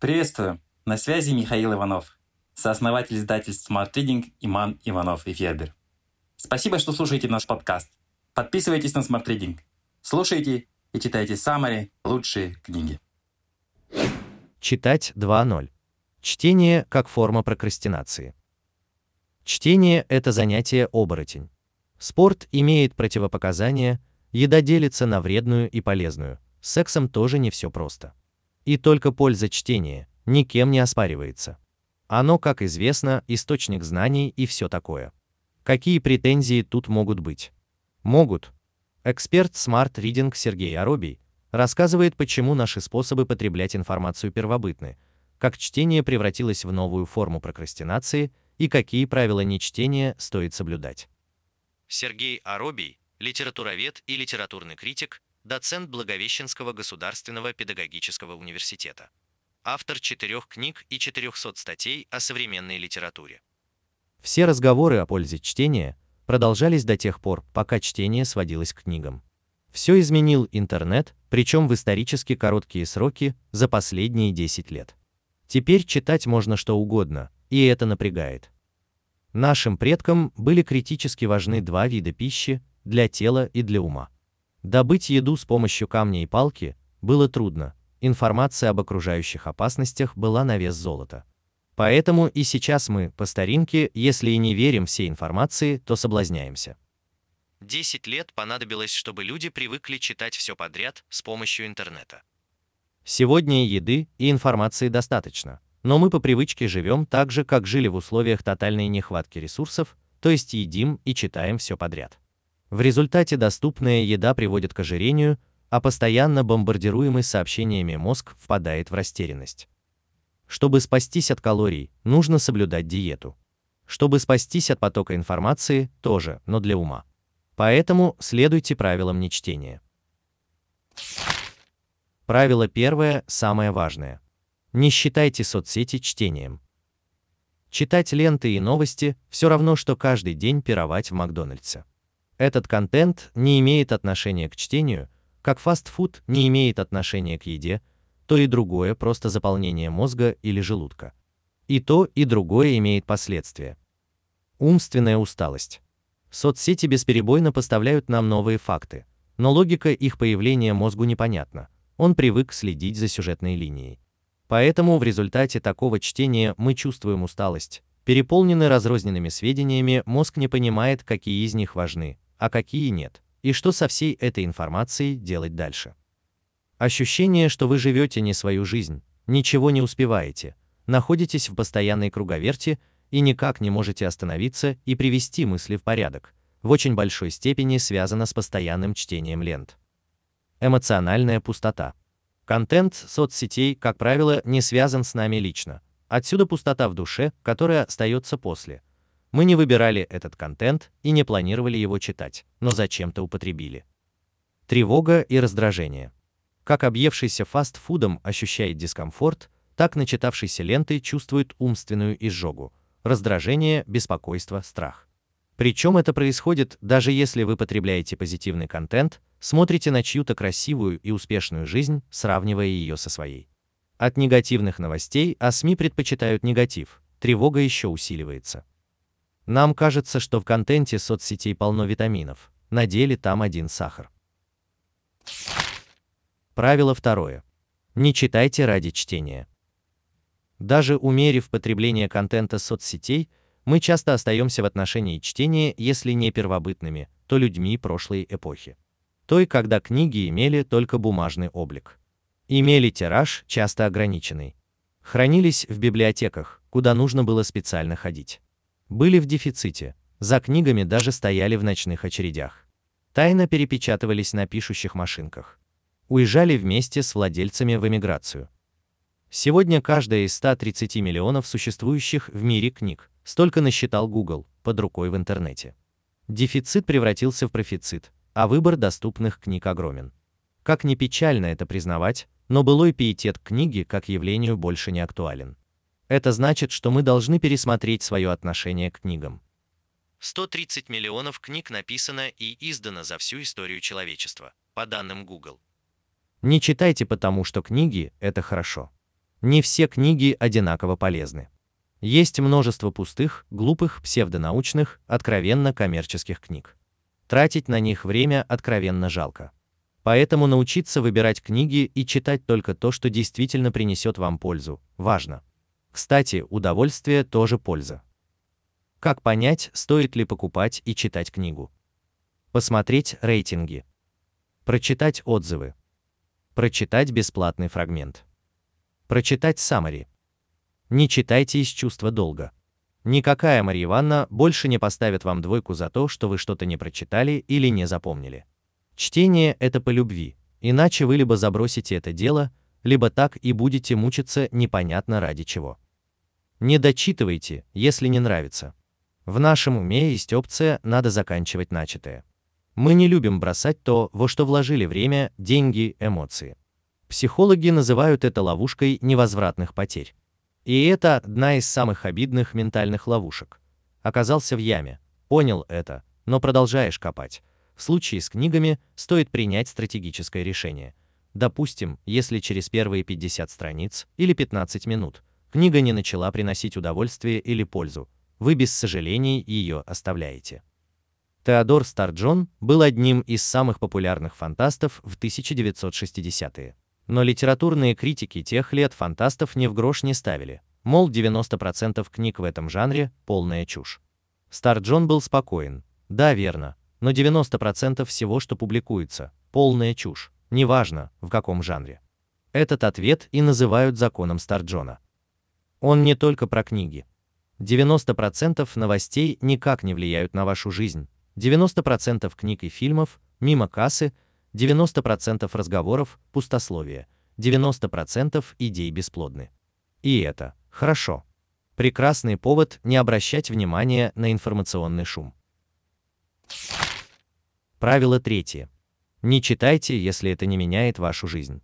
Приветствую! На связи Михаил Иванов, сооснователь издательств Smart Reading Иман Иванов и Федер. Спасибо, что слушаете наш подкаст. Подписывайтесь на Smart Reading. Слушайте и читайте самые лучшие книги. Читать 2.0. Чтение как форма прокрастинации. Чтение – это занятие оборотень. Спорт имеет противопоказания, еда делится на вредную и полезную, с сексом тоже не все просто. И только польза чтения никем не оспаривается. Оно, как известно, источник знаний и все такое. Какие претензии тут могут быть? Могут. Эксперт Smart Reading Сергей Аробий рассказывает, почему наши способы потреблять информацию первобытны, как чтение превратилось в новую форму прокрастинации и какие правила нечтения стоит соблюдать. Сергей Аробий, литературовед и литературный критик, доцент Благовещенского государственного педагогического университета. Автор четырех книг и 400 статей о современной литературе. Все разговоры о пользе чтения продолжались до тех пор, пока чтение сводилось к книгам. Все изменил интернет, причем в исторически короткие сроки за последние 10 лет. Теперь читать можно что угодно, и это напрягает. Нашим предкам были критически важны два вида пищи для тела и для ума. Добыть еду с помощью камня и палки было трудно, информация об окружающих опасностях была на вес золота. Поэтому и сейчас мы, по старинке, если и не верим всей информации, то соблазняемся. 10 лет понадобилось, чтобы люди привыкли читать все подряд с помощью интернета. Сегодня еды и информации достаточно, но мы по привычке живем так же, как жили в условиях тотальной нехватки ресурсов, то есть едим и читаем все подряд. В результате доступная еда приводит к ожирению, а постоянно бомбардируемый сообщениями мозг впадает в растерянность. Чтобы спастись от калорий, нужно соблюдать диету. Чтобы спастись от потока информации, тоже, но для ума. Поэтому следуйте правилам нечтения. Правило первое, самое важное. Не считайте соцсети чтением. Читать ленты и новости все равно, что каждый день пировать в Макдональдсе. Этот контент не имеет отношения к чтению, как фастфуд не имеет отношения к еде, то и другое просто заполнение мозга или желудка. И то, и другое имеет последствия. Умственная усталость. Соцсети бесперебойно поставляют нам новые факты, но логика их появления мозгу непонятна. Он привык следить за сюжетной линией. Поэтому в результате такого чтения мы чувствуем усталость. Переполненный разрозненными сведениями, мозг не понимает, какие из них важны, а какие нет, и что со всей этой информацией делать дальше. Ощущение, что вы живете не свою жизнь, ничего не успеваете, находитесь в постоянной круговерти и никак не можете остановиться и привести мысли в порядок, в очень большой степени связано с постоянным чтением лент. Эмоциональная пустота. Контент соцсетей, как правило, не связан с нами лично. Отсюда пустота в душе, которая остается после. Мы не выбирали этот контент и не планировали его читать, но зачем-то употребили. Тревога и раздражение. Как объевшийся фастфудом ощущает дискомфорт, так начитавшийся лентой чувствует умственную изжогу, раздражение, беспокойство, страх. Причем это происходит, даже если вы потребляете позитивный контент, смотрите на чью-то красивую и успешную жизнь, сравнивая ее со своей. От негативных новостей а СМИ предпочитают негатив, тревога еще усиливается. Нам кажется, что в контенте соцсетей полно витаминов, на деле там один сахар. Правило второе. Не читайте ради чтения. Даже умерив потребление контента соцсетей, мы часто остаемся в отношении чтения, если не первобытными, то людьми прошлой эпохи. Той, когда книги имели только бумажный облик. Имели тираж, часто ограниченный. Хранились в библиотеках, куда нужно было специально ходить. Были в дефиците, за книгами даже стояли в ночных очередях. Тайно перепечатывались на пишущих машинках. Уезжали вместе с владельцами в эмиграцию. Сегодня каждая из 130 миллионов существующих в мире книг Столько насчитал Google под рукой в интернете. Дефицит превратился в профицит, а выбор доступных книг огромен. Как ни печально это признавать, но былой пиетет книги как явлению больше не актуален. Это значит, что мы должны пересмотреть свое отношение к книгам. 130 миллионов книг написано и издано за всю историю человечества, по данным Google. Не читайте потому, что книги – это хорошо. Не все книги одинаково полезны. Есть множество пустых, глупых, псевдонаучных, откровенно коммерческих книг. Тратить на них время откровенно жалко. Поэтому научиться выбирать книги и читать только то, что действительно принесет вам пользу, важно. Кстати, удовольствие тоже польза. Как понять, стоит ли покупать и читать книгу? Посмотреть рейтинги. Прочитать отзывы. Прочитать бесплатный фрагмент. Прочитать summary. Не читайте из чувства долга. Никакая Марья Ивановна больше не поставит вам двойку за то, что вы что-то не прочитали или не запомнили. Чтение – это по любви, иначе вы либо забросите это дело, либо так и будете мучиться непонятно ради чего. Не дочитывайте, если не нравится. В нашем уме есть опция «надо заканчивать начатое». Мы не любим бросать то, во что вложили время, деньги, эмоции. Психологи называют это ловушкой невозвратных потерь. И это одна из самых обидных ментальных ловушек. Оказался в яме, понял это, но продолжаешь копать, в случае с книгами стоит принять стратегическое решение. Допустим, если через первые 50 страниц или 15 минут книга не начала приносить удовольствие или пользу, вы без сожалений ее оставляете. Теодор Старджон был одним из самых популярных фантастов в 1960-е. Но литературные критики тех лет фантастов ни в грош не ставили, мол 90% книг в этом жанре – полная чушь. Старджон был спокоен. Да, верно, но 90% всего, что публикуется, полная чушь, неважно, в каком жанре. Этот ответ и называют законом Старджона. Он не только про книги. 90% новостей никак не влияют на вашу жизнь, 90% книг и фильмов мимо кассы, 90% разговоров пустословие, 90% идей бесплодны. И это хорошо. Прекрасный повод не обращать внимания на информационный шум. Правило третье. Не читайте, если это не меняет вашу жизнь.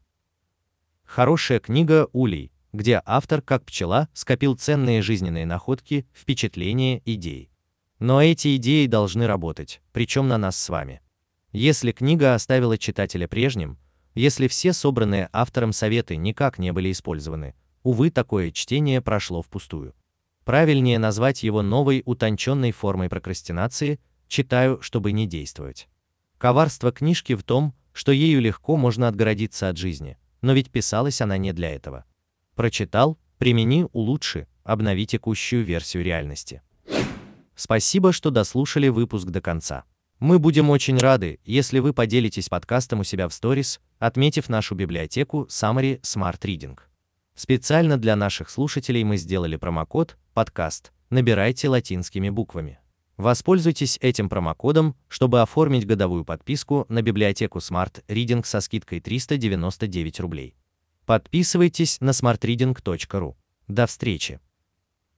Хорошая книга «Улей», где автор, как пчела, скопил ценные жизненные находки, впечатления, идеи. Но эти идеи должны работать, причем на нас с вами. Если книга оставила читателя прежним, если все собранные автором советы никак не были использованы, увы, такое чтение прошло впустую. Правильнее назвать его новой утонченной формой прокрастинации, читаю, чтобы не действовать. Коварство книжки в том, что ею легко можно отгородиться от жизни, но ведь писалась она не для этого. Прочитал, примени, улучши, обнови текущую версию реальности. Спасибо, что дослушали выпуск до конца. Мы будем очень рады, если вы поделитесь подкастом у себя в сторис, отметив нашу библиотеку Summary Smart Reading. Специально для наших слушателей мы сделали промокод «Подкаст». Набирайте латинскими буквами. Воспользуйтесь этим промокодом, чтобы оформить годовую подписку на библиотеку Smart Reading со скидкой 399 рублей. Подписывайтесь на smartreading.ru. До встречи!